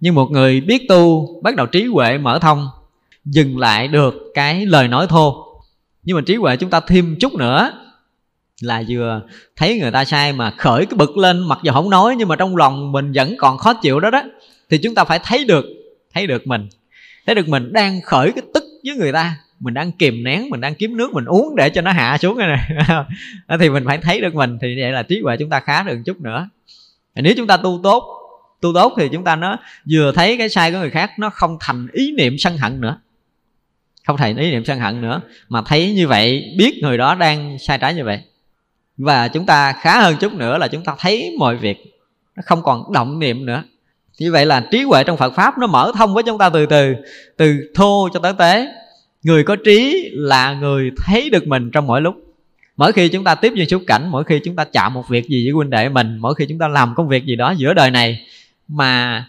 nhưng một người biết tu, bắt đầu trí huệ mở thông, dừng lại được cái lời nói thô. Nhưng mà trí huệ chúng ta thêm chút nữa là vừa thấy người ta sai mà khởi cái bực lên, mặc dù không nói nhưng mà trong lòng mình vẫn còn khó chịu đó đó, thì chúng ta phải thấy được thấy được mình. Thấy được mình đang khởi cái tức với người ta, mình đang kìm nén, mình đang kiếm nước, mình uống để cho nó hạ xuống này. Thì mình phải thấy được mình, thì vậy là trí huệ chúng ta khá được một chút nữa. Nếu chúng ta tu tốt tu tốt thì chúng ta nó vừa thấy cái sai của người khác, nó không thành ý niệm sân hận nữa. Không thành ý niệm sân hận nữa, mà thấy như vậy, biết người đó đang sai trái như vậy. Và chúng ta khá hơn chút nữa là chúng ta thấy mọi việc nó không còn động niệm nữa. Như vậy là trí huệ trong Phật pháp nó mở thông với chúng ta từ từ từ thô cho tới tế. Người có trí là người thấy được mình trong mỗi lúc. Mỗi khi chúng ta tiếp duyên xúc cảnh, mỗi khi chúng ta chạm một việc gì với huynh đệ mình, mỗi khi chúng ta làm công việc gì đó giữa đời này mà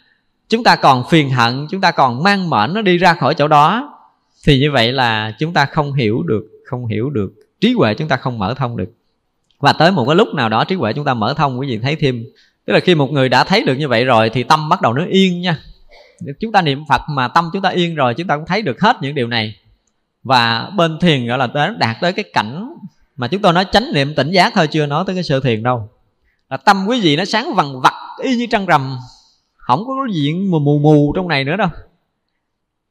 chúng ta còn phiền hận, chúng ta còn mang mệnh nó đi ra khỏi chỗ đó, thì như vậy là chúng ta không hiểu được, không hiểu được trí huệ chúng ta không mở thông được. Và tới một cái lúc nào đó trí huệ chúng ta mở thông, quý vị thấy thêm. Tức là khi một người đã thấy được như vậy rồi thì tâm bắt đầu nó yên nha. Chúng ta niệm phật mà tâm chúng ta yên rồi, chúng ta cũng thấy được hết những điều này. Và bên thiền gọi là đến đạt tới cái cảnh mà chúng tôi nói chánh niệm tỉnh giác thôi, chưa nói tới cái sơ thiền đâu. Là tâm quý vị nó sáng vằn vặt, y như trăng rằm không có diện mù mù mù trong này nữa đâu.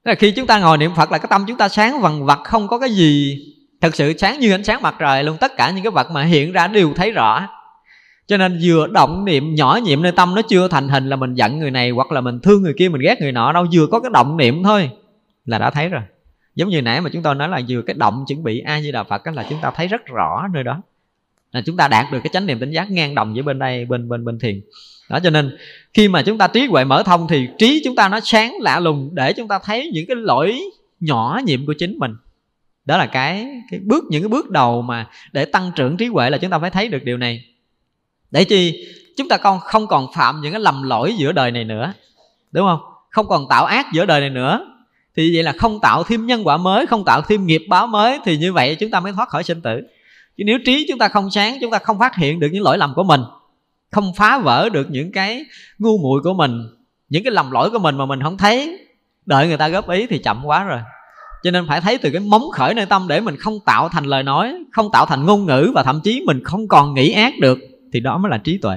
Thế là khi chúng ta ngồi niệm Phật là cái tâm chúng ta sáng vằn vặt, không có cái gì thật sự sáng như ánh sáng mặt trời luôn. Tất cả những cái vật mà hiện ra đều thấy rõ. Cho nên vừa động niệm, nhỏ nhiệm nơi tâm nó chưa thành hình là mình giận người này hoặc là mình thương người kia, mình ghét người nọ đâu. Vừa có cái động niệm thôi là đã thấy rồi. Giống như nãy mà chúng tôi nói là vừa cái động chuẩn bị a di đà phật là chúng ta thấy rất rõ nơi đó. Là chúng ta đạt được cái chánh niệm tỉnh giác ngang đồng với bên đây, bên bên bên thiền đó, cho nên khi mà chúng ta trí huệ mở thông thì trí chúng ta nó sáng lạ lùng để chúng ta thấy những cái lỗi nhỏ nhiệm của chính mình. Đó là cái cái bước, những cái bước đầu mà để tăng trưởng trí huệ là chúng ta phải thấy được điều này. Để chi? Chúng ta con không còn phạm những cái lầm lỗi giữa đời này nữa, đúng không? Không còn tạo ác giữa đời này nữa. Thì vậy là không tạo thêm nhân quả mới, không tạo thêm nghiệp báo mới thì như vậy chúng ta mới thoát khỏi sinh tử. Chứ nếu trí chúng ta không sáng, chúng ta không phát hiện được những lỗi lầm của mình không phá vỡ được những cái ngu muội của mình, những cái lầm lỗi của mình mà mình không thấy. Đợi người ta góp ý thì chậm quá rồi. Cho nên phải thấy từ cái móng khởi nơi tâm để mình không tạo thành lời nói, không tạo thành ngôn ngữ và thậm chí mình không còn nghĩ ác được, thì đó mới là trí tuệ.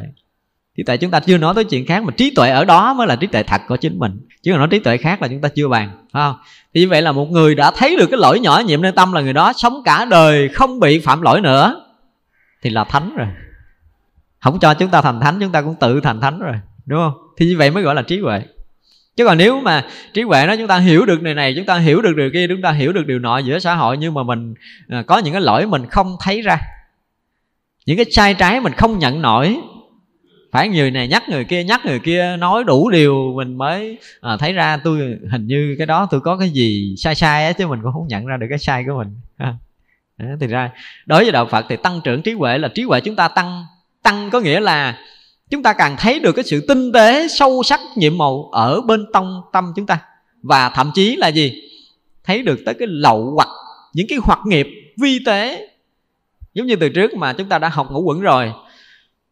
Trí tuệ chúng ta chưa nói tới chuyện khác mà trí tuệ ở đó mới là trí tuệ thật của chính mình. Chứ còn nói trí tuệ khác là chúng ta chưa bàn, phải không? Thì như vậy là một người đã thấy được cái lỗi nhỏ nhiệm nơi tâm là người đó, sống cả đời không bị phạm lỗi nữa, thì là thánh rồi không cho chúng ta thành thánh chúng ta cũng tự thành thánh rồi đúng không? Thì như vậy mới gọi là trí huệ. Chứ còn nếu mà trí huệ nó chúng ta hiểu được điều này chúng ta hiểu được điều kia chúng ta hiểu được điều nọ giữa xã hội nhưng mà mình ờ, có những cái lỗi mình không thấy ra những cái sai trái mình không nhận nổi phải người này nhắc người kia nhắc người kia nói đủ điều mình mới à, thấy ra tôi hình như cái đó tôi có cái gì sai sai á chứ mình cũng không nhận ra được cái sai của mình à, thì ra đối với đạo phật thì tăng trưởng trí huệ là trí huệ chúng ta tăng tăng có nghĩa là chúng ta càng thấy được cái sự tinh tế, sâu sắc, nhiệm màu ở bên tông tâm chúng ta. Và thậm chí là gì? Thấy được tới cái lậu hoặc những cái hoạt nghiệp vi tế. Giống như từ trước mà chúng ta đã học ngũ quẩn rồi.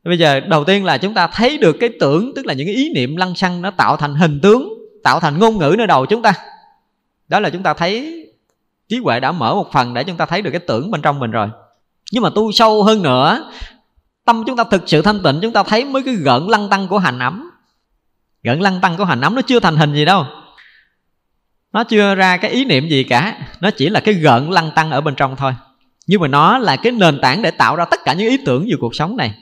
Bây giờ đầu tiên là chúng ta thấy được cái tưởng, tức là những cái ý niệm lăng xăng nó tạo thành hình tướng, tạo thành ngôn ngữ nơi đầu chúng ta. Đó là chúng ta thấy trí huệ đã mở một phần để chúng ta thấy được cái tưởng bên trong mình rồi. Nhưng mà tu sâu hơn nữa tâm chúng ta thực sự thanh tịnh, chúng ta thấy mới cái gợn lăng tăng của hành ấm gợn lăng tăng của hành ấm nó chưa thành hình gì đâu. Nó chưa ra cái ý niệm gì cả. Nó chỉ là cái gợn lăng tăng ở bên trong thôi. Nhưng mà nó là cái nền tảng để tạo ra tất cả những ý tưởng về cuộc sống này.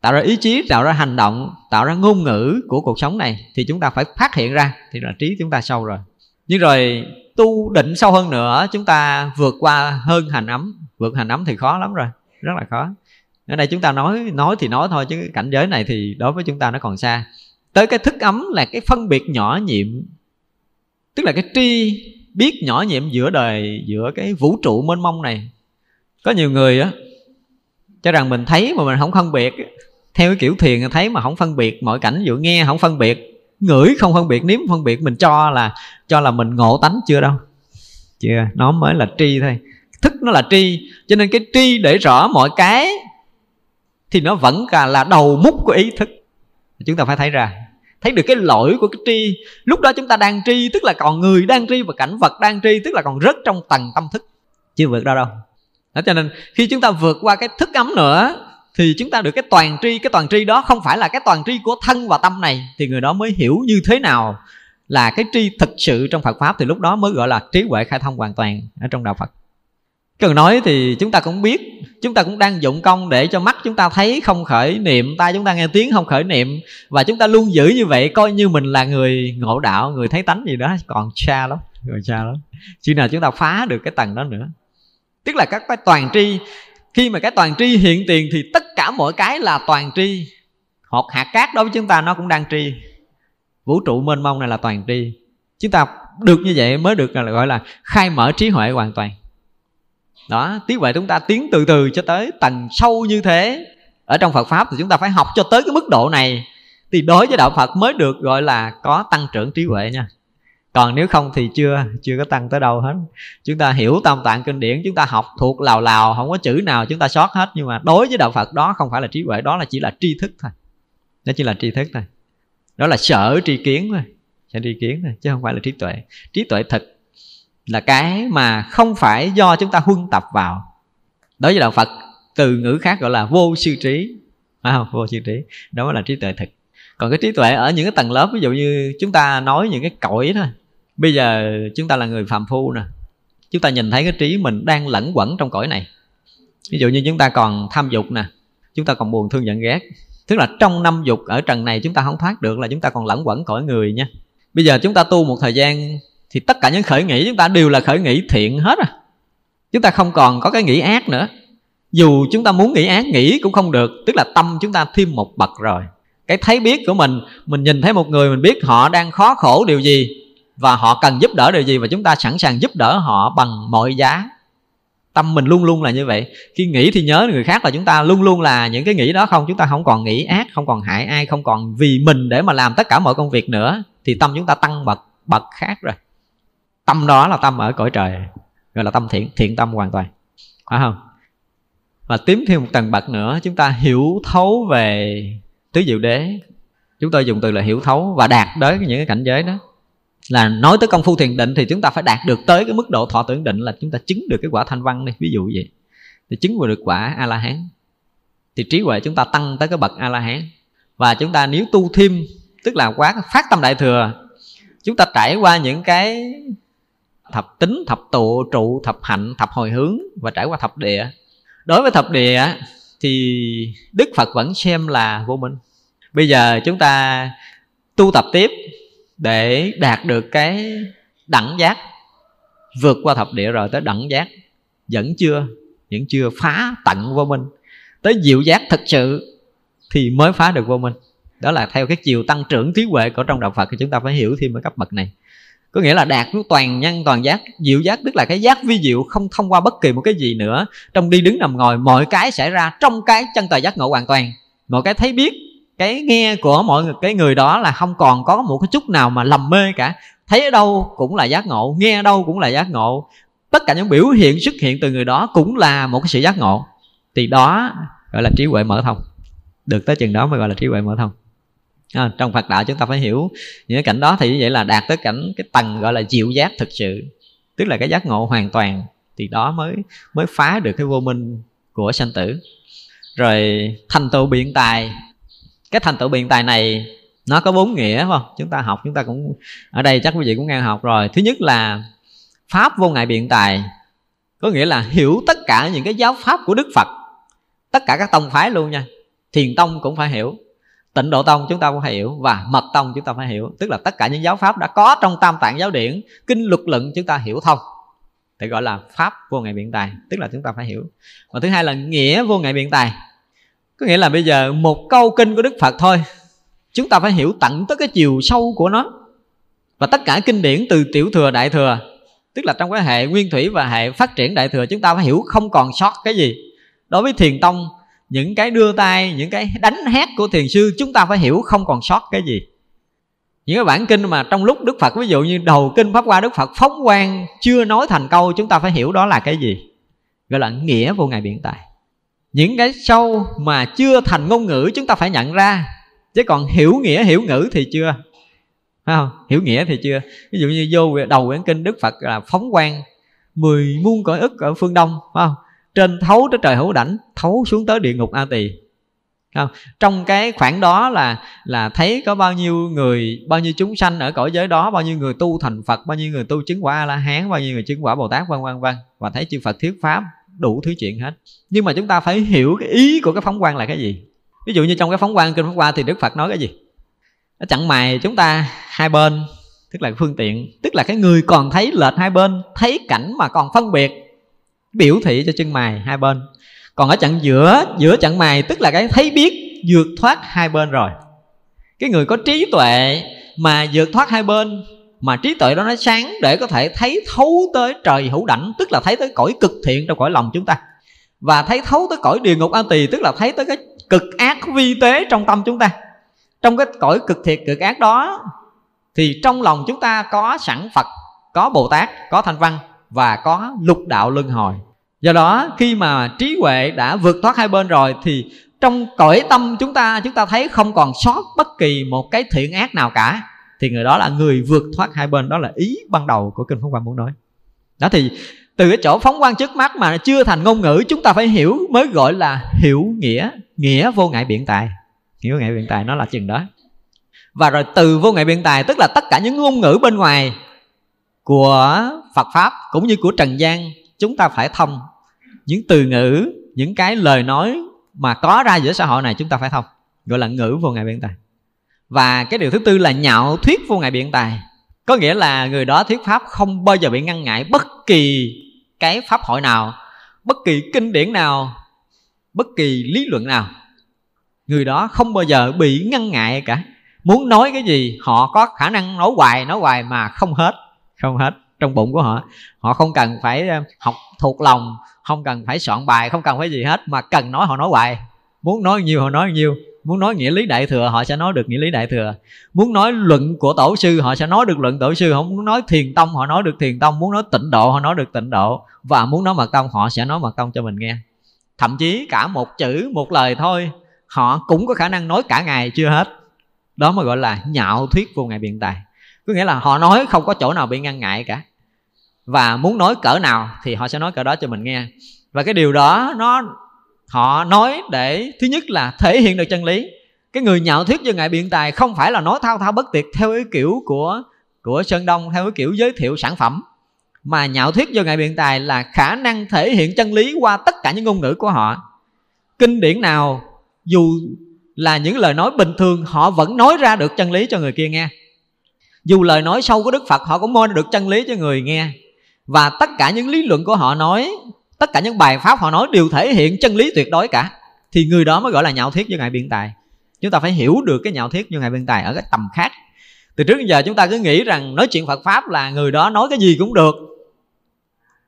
Tạo ra ý chí, tạo ra hành động, tạo ra ngôn ngữ của cuộc sống này thì chúng ta phải phát hiện ra, thì là trí chúng ta sâu rồi. Nhưng rồi tu định sâu hơn nữa, chúng ta vượt qua hơn hành ấm vượt hành ấm thì khó lắm rồi, rất là khó ở đây chúng ta nói nói thì nói thôi chứ cảnh giới này thì đối với chúng ta nó còn xa. Tới cái thức ấm là cái phân biệt nhỏ nhiệm, tức là cái tri biết nhỏ nhiệm giữa đời, giữa cái vũ trụ mênh mông này. Có nhiều người á, cho rằng mình thấy mà mình không phân biệt theo cái kiểu thiền thấy mà không phân biệt mọi cảnh dụ nghe không phân biệt, ngửi không phân biệt, nếm không phân biệt, mình cho là cho là mình ngộ tánh chưa đâu. Chưa, nó mới là tri thôi. Thức nó là tri, cho nên cái tri để rõ mọi cái thì nó vẫn cả là đầu mút của ý thức. Chúng ta phải thấy ra, thấy được cái lỗi của cái tri. Lúc đó chúng ta đang tri, tức là còn người đang tri và cảnh vật đang tri, tức là còn rất trong tầng tâm thức. Chưa vượt ra đâu. Đó cho nên, khi chúng ta vượt qua cái thức ấm nữa, thì chúng ta được cái toàn tri. Cái toàn tri đó không phải là cái toàn tri của thân và tâm này, thì người đó mới hiểu như thế nào là cái tri thực sự trong Phật pháp, thì lúc đó mới gọi là trí huệ khai thông hoàn toàn ở trong đạo Phật cần nói thì chúng ta cũng biết, chúng ta cũng đang dụng công để cho mắt chúng ta thấy không khởi niệm, tai chúng ta nghe tiếng không khởi niệm. Và chúng ta luôn giữ như vậy, coi như mình là người ngộ đạo, người thấy tánh gì đó, còn xa lắm còn xa lắm. Chứ nào chúng ta phá được cái tầng đó nữa. Tức là các cái toàn tri, khi mà cái toàn tri hiện tiền thì tất cả mọi cái là toàn tri. Hoặc hạt cát đối với chúng ta nó cũng đang tri. Vũ trụ mênh mông này là toàn tri. Chúng ta được như vậy mới được gọi là khai mở trí huệ hoàn toàn đó tí vậy chúng ta tiến từ từ cho tới tầng sâu như thế. Ở trong Phật pháp thì chúng ta phải học cho tới cái mức độ này. Thì đối với đạo Phật mới được gọi là có tăng trưởng trí huệ nha. Còn nếu không thì chưa chưa có tăng tới đâu hết. Chúng ta hiểu tam tạng kinh điển, chúng ta học thuộc lào lào, không có chữ nào chúng ta sót hết. Nhưng mà đối với đạo phật đó không phải là trí huệ, đó là chỉ là tri thức thôi. Đó chỉ là tri thức thôi. Đó là sở tri kiến thôi. Sở tri kiến thôi, chứ không phải là trí tuệ. Trí tuệ thực là cái mà không phải do chúng ta huân tập vào. Đối với đạo phật, từ ngữ khác gọi là vô sư trí. Phải không vô sư trí. Đó là trí tuệ thực. Còn cái trí tuệ ở những cái tầng lớp, ví dụ như chúng ta nói những cái cõi thôi. Bây giờ chúng ta là người phàm phu nè. Chúng ta nhìn thấy cái trí mình đang lẫn quẩn trong cõi này. Ví dụ như chúng ta còn tham dục nè. Chúng ta còn buồn thương giận ghét. Tức là trong năm dục ở trần này chúng ta không thoát được là chúng ta còn lẫn quẩn cõi người nha. Bây giờ chúng ta tu một thời gian thì tất cả những khởi nghĩ chúng ta đều là khởi nghĩ thiện hết à. Chúng ta không còn có cái nghĩ ác nữa. Dù chúng ta muốn nghĩ ác, nghĩ cũng không được. Tức là tâm chúng ta thêm một bậc rồi. Cái thấy biết của mình mình nhìn thấy một người, mình biết họ đang khó khổ điều gì và họ cần giúp đỡ điều gì và chúng ta sẵn sàng giúp đỡ họ bằng mọi giá. Tâm mình luôn luôn là như vậy. Khi nghĩ thì nhớ người khác là chúng ta luôn luôn là những cái nghĩ đó không? Chúng ta không còn nghĩ ác, không còn hại ai, không còn vì mình để mà làm tất cả mọi công việc nữa. Thì tâm chúng ta tăng bậc bậc khác rồi tâm đó là tâm ở cõi trời, gọi là tâm thiện thiện tâm hoàn toàn. Phải không? Và tiến thêm một tầng bậc nữa, chúng ta hiểu thấu về tứ diệu đế. Chúng tôi dùng từ là hiểu thấu và đạt tới những cái cảnh giới đó. Là nói tới công phu thiền định thì chúng ta phải đạt được tới cái mức độ thọ tưởng định là chúng ta chứng được cái quả thanh văn đi. Ví dụ vậy. Thì chứng được quả a la hán thì trí huệ chúng ta tăng tới cái bậc a la hán và chúng ta nếu tu thêm, tức là quá phát tâm đại thừa, chúng ta trải qua những cái thập tính, thập tụ, trụ, thập hạnh, thập hồi hướng và trải qua thập địa. Đối với thập địa thì đức phật vẫn xem là vô minh. Bây giờ chúng ta tu tập tiếp để đạt được cái đẳng giác, vượt qua thập địa rồi tới đẳng giác, vẫn chưa vẫn chưa phá tận vô minh. Tới diệu giác thật sự thì mới phá được vô minh. Đó là theo cái chiều tăng trưởng trí huệ của trong đạo phật thì chúng ta phải hiểu thêm ở cấp bậc này có nghĩa là đạt toàn nhân, toàn giác, diệu giác, tức là cái giác vi diệu không thông qua bất kỳ một cái gì nữa. Trong đi đứng nằm ngồi, mọi cái xảy ra trong cái chân tài giác ngộ hoàn toàn. Mọi cái thấy biết, cái nghe của mọi người, cái người đó là không còn có một cái chút nào mà lầm mê cả. Thấy ở đâu cũng là giác ngộ, nghe ở đâu cũng là giác ngộ. Tất cả những biểu hiện xuất hiện từ người đó cũng là một cái sự giác ngộ. Thì đó gọi là trí huệ mở thông. Được tới chừng đó mới gọi là trí huệ mở thông à, trong phật đạo chúng ta phải hiểu những cái cảnh đó thì như vậy là đạt tới cảnh cái tầng gọi là diệu giác thực sự. Tức là cái giác ngộ hoàn toàn thì đó mới mới phá được cái vô minh của sanh tử. Rồi thành tựu biện tài. Cái thành tựu biện tài này nó có bốn nghĩa không? Chúng ta học chúng ta cũng ở đây chắc quý vị cũng nghe học rồi. Thứ nhất là pháp vô ngại biện tài có nghĩa là hiểu tất cả những cái giáo pháp của đức phật tất cả các tông phái luôn nha. Thiền tông cũng phải hiểu tịnh độ tông chúng ta cũng phải hiểu và mật tông chúng ta phải hiểu. Tức là tất cả những giáo pháp đã có trong tam tạng giáo điển, kinh luật luận chúng ta hiểu thông. Thì gọi là pháp vô ngại biện tài, tức là chúng ta phải hiểu. Và thứ hai là nghĩa vô ngại biện tài. Có nghĩa là bây giờ một câu kinh của đức phật thôi, chúng ta phải hiểu tận tới cái chiều sâu của nó. Và tất cả kinh điển từ tiểu thừa, đại thừa, tức là trong cái hệ nguyên thủy và hệ phát triển đại thừa, chúng ta phải hiểu không còn sót cái gì. Đối với thiền tông những cái đưa tay, những cái đánh hát của thiền sư, chúng ta phải hiểu không còn sót cái gì. Những cái bản kinh mà trong lúc đức phật, ví dụ như đầu kinh pháp qua đức phật phóng quang, chưa nói thành câu, chúng ta phải hiểu đó là cái gì? Gọi là nghĩa vô ngài biện tài. Những cái sâu mà chưa thành ngôn ngữ, chúng ta phải nhận ra. Chứ còn hiểu nghĩa, hiểu ngữ thì chưa. Phải không? Hiểu nghĩa thì chưa. Ví dụ như vô đầu quyển kinh đức phật là phóng quang, mười muôn cõi ức ở phương đông, phải không? Trên thấu tới trời hữu đảnh, thấu xuống tới địa ngục a tỳ. Không? trong cái khoảng đó là là thấy có bao nhiêu người, bao nhiêu chúng sanh ở cõi giới đó, bao nhiêu người tu thành phật, bao nhiêu người tu chứng quả a la hán bao nhiêu người chứng quả bồ tát vân vân vân, và thấy chư phật thuyết pháp, đủ thứ chuyện hết. Nhưng mà chúng ta phải hiểu cái ý của cái phóng quan là cái gì. Ví dụ như trong cái phóng quan kinh pháp qua thì đức phật nói cái gì? Nó chặn mày chúng ta hai bên, tức là phương tiện, tức là cái người còn thấy lệch hai bên, thấy cảnh mà còn phân biệt biểu thị cho chân mày hai bên. Còn ở chặng giữa giữa chặng mày, tức là cái thấy biết vượt thoát hai bên rồi. Cái người có trí tuệ mà vượt thoát hai bên, mà trí tuệ đó nó sáng để có thể thấy thấu tới trời hữu đảnh, tức là thấy tới cõi cực thiện trong cõi lòng chúng ta. Và thấy thấu tới cõi địa ngục an tỳ, tức là thấy tới cái cực ác vi tế trong tâm chúng ta. Trong cái cõi cực thiệt, cực ác đó, thì trong lòng chúng ta có sẵn phật, có bồ tát, có thanh văn và có lục đạo luân hồi. Do đó, khi mà trí huệ đã vượt thoát hai bên rồi, thì trong cõi tâm chúng ta chúng ta thấy không còn sót bất kỳ một cái thiện ác nào cả. Thì người đó là người vượt thoát hai bên. Đó là ý ban đầu của kinh phóng quang muốn nói. Đó thì, từ cái chỗ phóng quang trước mắt mà chưa thành ngôn ngữ, chúng ta phải hiểu, mới gọi là hiểu nghĩa nghĩa vô ngại biện tài. Nghĩa ngại biện tài nó là chừng đó. Và rồi từ vô ngại biện tài, tức là tất cả những ngôn ngữ bên ngoài của Phật pháp cũng như của trần gian, chúng ta phải thông. Những từ ngữ, những cái lời nói mà có ra giữa xã hội này, chúng ta phải thông. Gọi là ngữ vô ngại biện tài. Và cái điều thứ tư là nhạo thuyết vô ngại biện tài. Có nghĩa là người đó thuyết pháp không bao giờ bị ngăn ngại bất kỳ cái pháp hội nào, bất kỳ kinh điển nào, bất kỳ lý luận nào. Người đó không bao giờ bị ngăn ngại cả. Muốn nói cái gì, họ có khả năng nói hoài nói hoài mà không hết không hết trong bụng của họ. Họ không cần phải ờ, học thuộc lòng, không cần phải soạn bài, không cần phải gì hết, mà cần nói họ nói hoài. Muốn nói nhiều họ nói nhiều, muốn nói nghĩa lý đại thừa họ sẽ nói được nghĩa lý đại thừa. Muốn nói luận của tổ sư họ sẽ nói được luận tổ sư, không muốn nói thiền tông họ nói được thiền tông, muốn nói tịnh độ họ nói được tịnh độ, và muốn nói mật tông họ sẽ nói mật tông cho mình nghe. Thậm chí cả một chữ, một lời thôi, họ cũng có khả năng nói cả ngày, chưa hết. Đó mới gọi là nhạo thuyết vô ngại biện tài có nghĩa là họ nói không có chỗ nào bị ngăn ngại cả. Và muốn nói cỡ nào thì họ sẽ nói cỡ đó cho mình nghe. Và cái điều đó nó, họ nói để thứ nhất là thể hiện được chân lý. Cái người nhạo thuyết vô ngại biện tài không phải là nói thao thao bất tuyệt theo cái kiểu của của sơn đông, theo cái kiểu giới thiệu sản phẩm. Mà nhạo thuyết vô ngại biện tài là khả năng thể hiện chân lý qua tất cả những ngôn ngữ của họ. Kinh điển nào, dù là những lời nói bình thường, họ vẫn nói ra được chân lý cho người kia nghe dù lời nói sâu của đức phật họ cũng môi được chân lý cho người nghe. Và tất cả những lý luận của họ nói tất cả những bài pháp họ nói đều thể hiện chân lý tuyệt đối cả. Thì người đó mới gọi là nhạo thiết với ngài biện tài. Chúng ta phải hiểu được cái nhạo thiết với ngài biện tài ở cái tầm khác. Từ trước đến giờ chúng ta cứ nghĩ rằng nói chuyện phật pháp là người đó nói cái gì cũng được.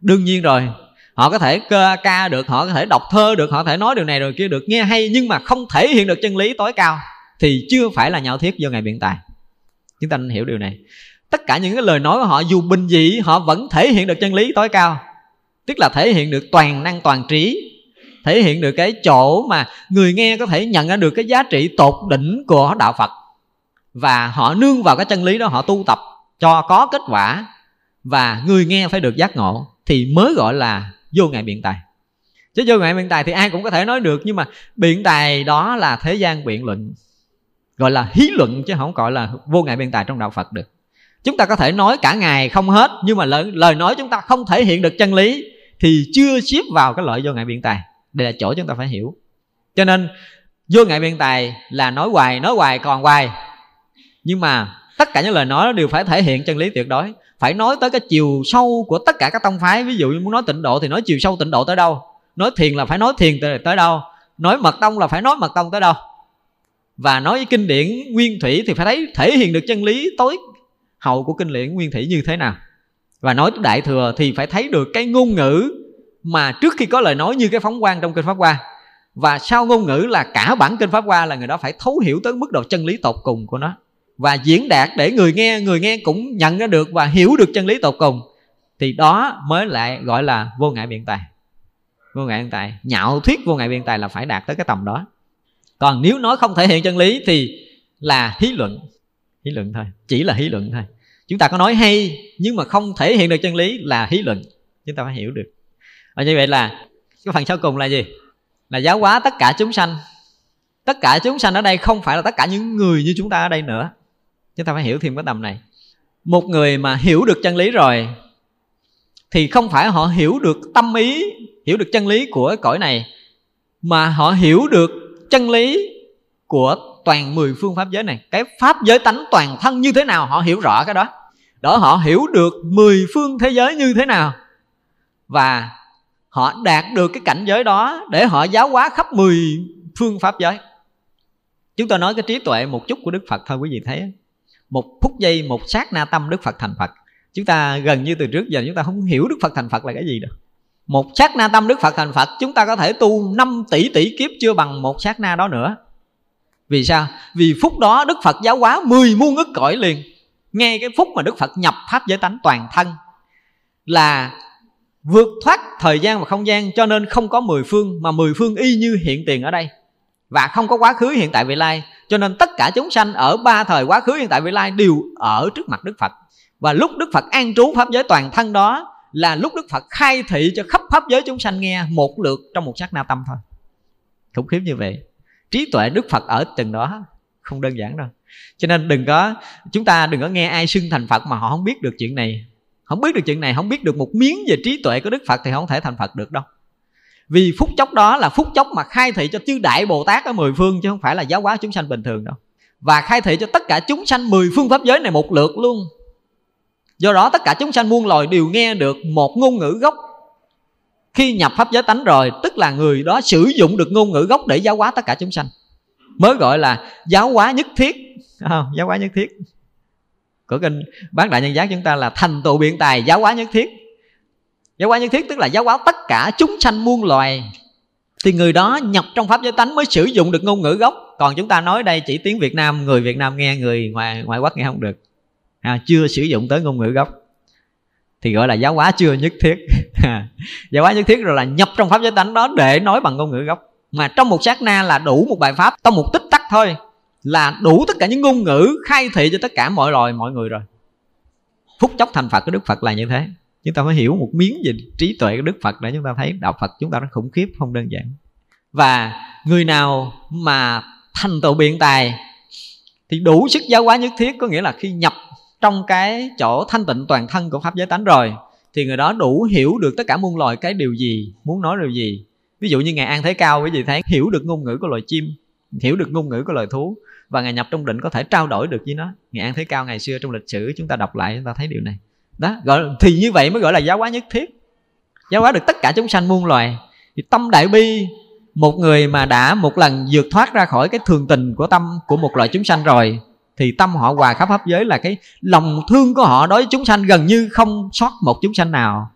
Đương nhiên rồi họ có thể ca, ca được họ có thể đọc thơ được họ có thể nói điều này rồi kia được nghe hay nhưng mà không thể hiện được chân lý tối cao thì chưa phải là nhạo thiết do ngài biện tài chúng ta nên hiểu điều này. Tất cả những cái lời nói của họ, dù bình dị, họ vẫn thể hiện được chân lý tối cao. Tức là thể hiện được toàn năng, toàn trí. Thể hiện được cái chỗ mà người nghe có thể nhận ra được cái giá trị tột đỉnh của đạo phật. Và họ nương vào cái chân lý đó, họ tu tập cho có kết quả. Và người nghe phải được giác ngộ thì mới gọi là vô ngại biện tài. Chứ vô ngại biện tài thì ai cũng có thể nói được, nhưng mà biện tài đó là thế gian biện luận gọi là hí luận chứ không gọi là vô ngại biên tài trong đạo phật được. Chúng ta có thể nói cả ngày không hết nhưng mà lời, lời nói chúng ta không thể hiện được chân lý thì chưa xếp vào cái lợi vô ngại biện tài. Đây là chỗ chúng ta phải hiểu. Cho nên vô ngại biện tài là nói hoài nói hoài còn hoài. Nhưng mà tất cả những lời nói đều phải thể hiện chân lý tuyệt đối. Phải nói tới cái chiều sâu của tất cả các tông phái. Ví dụ như muốn nói tịnh độ thì nói chiều sâu tịnh độ tới đâu? Nói thiền là phải nói thiền tới đâu? Nói mật tông là phải nói mật tông tới đâu? Và nói với kinh điển nguyên thủy thì phải thấy, thể hiện được chân lý tối hậu của kinh điển nguyên thủy như thế nào. Và nói tới đại thừa thì phải thấy được cái ngôn ngữ mà trước khi có lời nói như cái phóng quan trong kinh pháp hoa. Và sau ngôn ngữ là cả bản kinh pháp hoa là người đó phải thấu hiểu tới mức độ chân lý tột cùng của nó. Và diễn đạt để người nghe người nghe cũng nhận ra được và hiểu được chân lý tột cùng, thì đó mới lại gọi là vô ngại biện tài. Vô ngại biện tài. Nhạo thuyết vô ngại biện tài là phải đạt tới cái tầm đó còn nếu nó không thể hiện chân lý thì là hí luận. Hí luận thôi, chỉ là hí luận thôi. Chúng ta có nói hay nhưng mà không thể hiện được chân lý là hí luận. Chúng ta phải hiểu được. Và như vậy là cái phần sau cùng là gì? Là giáo hóa tất cả chúng sanh. Tất cả chúng sanh ở đây không phải là tất cả những người như chúng ta ở đây nữa. Chúng ta phải hiểu thêm cái tầm này. Một người mà hiểu được chân lý rồi thì không phải họ hiểu được tâm ý, hiểu được chân lý của cõi này, mà họ hiểu được chân lý của toàn mười phương pháp giới này. Cái pháp giới tánh toàn thân như thế nào, họ hiểu rõ cái đó. Đó, họ hiểu được mười phương thế giới như thế nào. Và họ đạt được cái cảnh giới đó để họ giáo hóa khắp mười phương pháp giới. Chúng tôi nói cái trí tuệ một chút của đức phật thôi, quý vị thấy một phút giây, một sát na tâm đức phật thành phật. Chúng ta gần như từ trước giờ chúng ta không hiểu đức phật thành phật là cái gì đâu một sát na tâm đức phật thành phật, chúng ta có thể tu 5 tỷ tỷ kiếp chưa bằng một sát na đó nữa. Vì sao? Vì phút đó đức phật giáo hóa 10 muôn ức cõi liền. Nghe cái phút mà đức phật nhập pháp giới tánh toàn thân là vượt thoát thời gian và không gian, cho nên không có mười phương, mà mười phương y như hiện tiền ở đây. Và không có quá khứ, hiện tại, vị lai. Cho nên tất cả chúng sanh ở ba thời quá khứ, hiện tại, vị lai đều ở trước mặt đức phật. Và lúc đức phật an trú pháp giới toàn thân đó là lúc đức phật khai thị cho khắp pháp giới chúng sanh nghe một lượt trong một sát na tâm thôi. Khủng khiếp như vậy. Trí tuệ đức phật ở từng đó, không đơn giản đâu. Cho nên đừng có, chúng ta đừng có nghe ai xưng thành phật mà họ không biết được chuyện này. Không biết được chuyện này, không biết được một miếng về trí tuệ của đức phật thì không thể thành phật được đâu. Vì phút chốc đó là phút chốc mà khai thị cho chư đại bồ tát ở mười phương chứ không phải là giáo hóa chúng sanh bình thường đâu. Và khai thị cho tất cả chúng sanh mười phương pháp giới này một lượt luôn do đó tất cả chúng sanh muôn loài đều nghe được một ngôn ngữ gốc. Khi nhập pháp giới tánh rồi tức là người đó sử dụng được ngôn ngữ gốc để giáo hóa tất cả chúng sanh. Mới gọi là giáo hóa nhất thiết. À, giáo hóa nhất thiết. Của kinh bán đại nhân giác chúng ta là thành tựu biện tài giáo hóa nhất thiết. Giáo hóa nhất thiết tức là giáo hóa tất cả chúng sanh muôn loài. Thì người đó nhập trong pháp giới tánh mới sử dụng được ngôn ngữ gốc. Còn chúng ta nói đây chỉ tiếng việt nam người việt nam nghe người ngoài ngoại quốc nghe không được à, chưa sử dụng tới ngôn ngữ gốc. Thì gọi là giáo hóa chưa nhất thiết. Giáo hóa nhất thiết rồi là nhập trong pháp giới tánh đó để nói bằng ngôn ngữ gốc. Mà trong một sát na là đủ một bài pháp trong một tích tắc thôi là đủ tất cả những ngôn ngữ khai thị cho tất cả mọi loài mọi người rồi. Phút chốc thành phật của đức phật là như thế. Chúng ta phải hiểu một miếng về trí tuệ của đức phật để chúng ta thấy đạo phật chúng ta nó khủng khiếp không đơn giản. Và người nào mà thành tựu biện tài thì đủ sức giáo hóa nhất thiết có nghĩa là khi nhập trong cái chỗ thanh tịnh toàn thân của pháp giới tánh rồi, thì người đó đủ hiểu được tất cả muôn loài cái điều gì, muốn nói điều gì. Ví dụ như ngài an thế cao, quý vị thấy, hiểu được ngôn ngữ của loài chim, hiểu được ngôn ngữ của loài thú, và ngài nhập trong định có thể trao đổi được với nó. Ngài an thế cao ngày xưa trong lịch sử chúng ta đọc lại, chúng ta thấy điều này. Đó, gọi, thì như vậy mới gọi là giáo hóa nhất thiết. Giáo hóa được tất cả chúng sanh muôn loài. Thì tâm đại bi, một người mà đã một lần vượt thoát ra khỏi cái thường tình của tâm của một loại chúng sanh rồi thì tâm họ hòa khắp pháp giới là cái lòng thương của họ đối với chúng sanh gần như không sót một chúng sanh nào.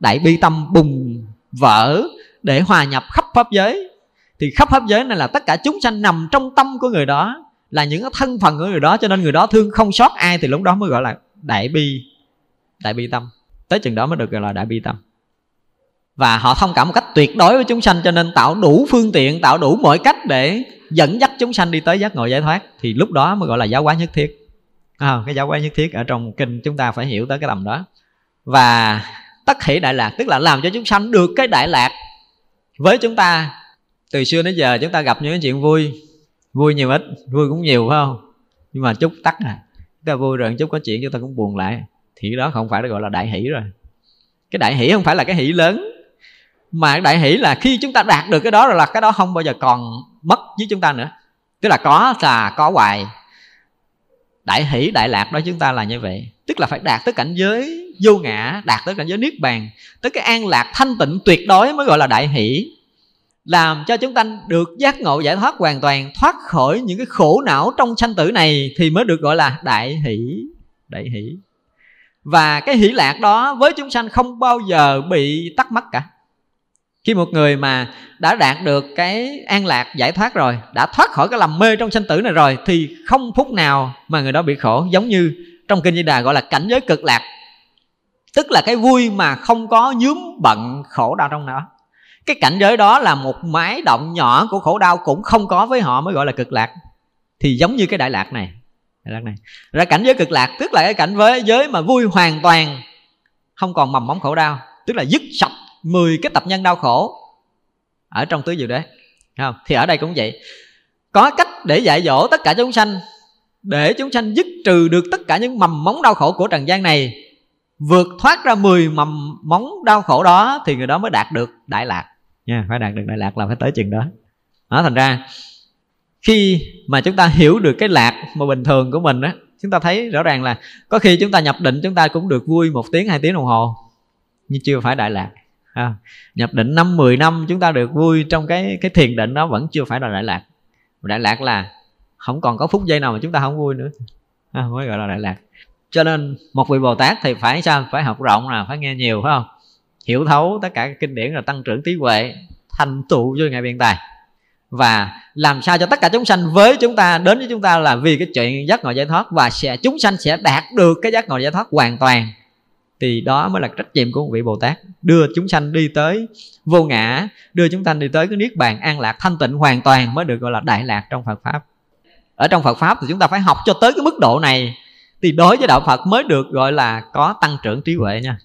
Đại bi tâm bùng vỡ để hòa nhập khắp pháp giới. Thì khắp pháp giới này là tất cả chúng sanh nằm trong tâm của người đó, là những cái thân phần của người đó, cho nên người đó thương không sót ai thì lúc đó mới gọi là đại bi đại bi tâm. Tới chừng đó mới được gọi là đại bi tâm và họ thông cảm một cách tuyệt đối với chúng sanh cho nên tạo đủ phương tiện tạo đủ mọi cách để dẫn dắt chúng sanh đi tới giác ngộ giải thoát. Thì lúc đó mới gọi là giáo hóa nhất thiết. À, cái giáo hóa nhất thiết ở trong kinh chúng ta phải hiểu tới cái tầm đó. Và tất hỷ đại lạc tức là làm cho chúng sanh được cái đại lạc với chúng ta. Từ xưa đến giờ chúng ta gặp những chuyện vui. Vui nhiều ít vui cũng nhiều phải không? Nhưng mà chút tắt à chúng ta vui rồi chút có chuyện chúng ta cũng buồn lại. Thì đó không phải gọi là đại hỷ rồi. Cái đại hỷ không phải là cái hỷ lớn mà đại hỷ là khi chúng ta đạt được cái đó rồi là cái đó không bao giờ còn mất với chúng ta nữa. Tức là có là có hoài. Đại hỷ, đại lạc đó chúng ta là như vậy. Tức là phải đạt tới cảnh giới vô ngã, đạt tới cảnh giới niết bàn, tới cái an lạc thanh tịnh tuyệt đối mới gọi là đại hỷ. Làm cho chúng ta được giác ngộ giải thoát hoàn toàn, thoát khỏi những cái khổ não trong sanh tử này thì mới được gọi là đại hỷ đại hỷ. Và cái hỷ lạc đó với chúng sanh không bao giờ bị tắt mất cả khi một người mà đã đạt được cái an lạc giải thoát rồi, đã thoát khỏi cái lầm mê trong sanh tử này rồi, thì không phút nào mà người đó bị khổ. Giống như trong kinh di đà gọi là cảnh giới cực lạc, tức là cái vui mà không có nhúm bận khổ đau trong đó cái cảnh giới đó là một mái động nhỏ của khổ đau cũng không có với họ mới gọi là cực lạc. Thì giống như cái đại lạc này, đại lạc này. Ra cảnh giới cực lạc, tức là cái cảnh với giới mà vui hoàn toàn, không còn mầm móng khổ đau, tức là dứt sạch 10 cái tập nhân đau khổ. Ở trong tứ diệu đế không? Thì ở đây cũng vậy. Có cách để dạy dỗ tất cả chúng sanh, để chúng sanh dứt trừ được tất cả những mầm móng đau khổ của trần gian này, vượt thoát ra 10 mầm móng đau khổ đó thì người đó mới đạt được đại lạc. Nha, phải đạt được đại lạc là phải tới chừng đó. Đó, thành ra, khi mà chúng ta hiểu được cái lạc mà bình thường của mình á, chúng ta thấy rõ ràng là có khi chúng ta nhập định, chúng ta cũng được vui một tiếng, hai tiếng đồng hồ, nhưng chưa phải đại lạc à, nhập định năm 10 năm chúng ta được vui trong cái cái thiền định đó vẫn chưa phải là đại lạc. Đại lạc là không còn có phút giây nào mà chúng ta không vui nữa. À, mới gọi là đại lạc. Cho nên một vị bồ tát thì phải sao? Phải học rộng là phải nghe nhiều phải không? Hiểu thấu tất cả các kinh điển là tăng trưởng trí huệ thành tựu vô ngày biện tài. Và làm sao cho tất cả chúng sanh với chúng ta đến với chúng ta là vì cái chuyện giác ngộ giải thoát. Và sẽ chúng sanh sẽ đạt được cái giác ngộ giải thoát hoàn toàn thì đó mới là trách nhiệm của một vị bồ tát. Đưa chúng sanh đi tới vô ngã, đưa chúng sanh đi tới cái niết bàn an lạc thanh tịnh hoàn toàn mới được gọi là đại lạc trong phật pháp. Ở trong phật pháp thì chúng ta phải học cho tới cái mức độ này thì đối với đạo phật mới được gọi là có tăng trưởng trí huệ nha.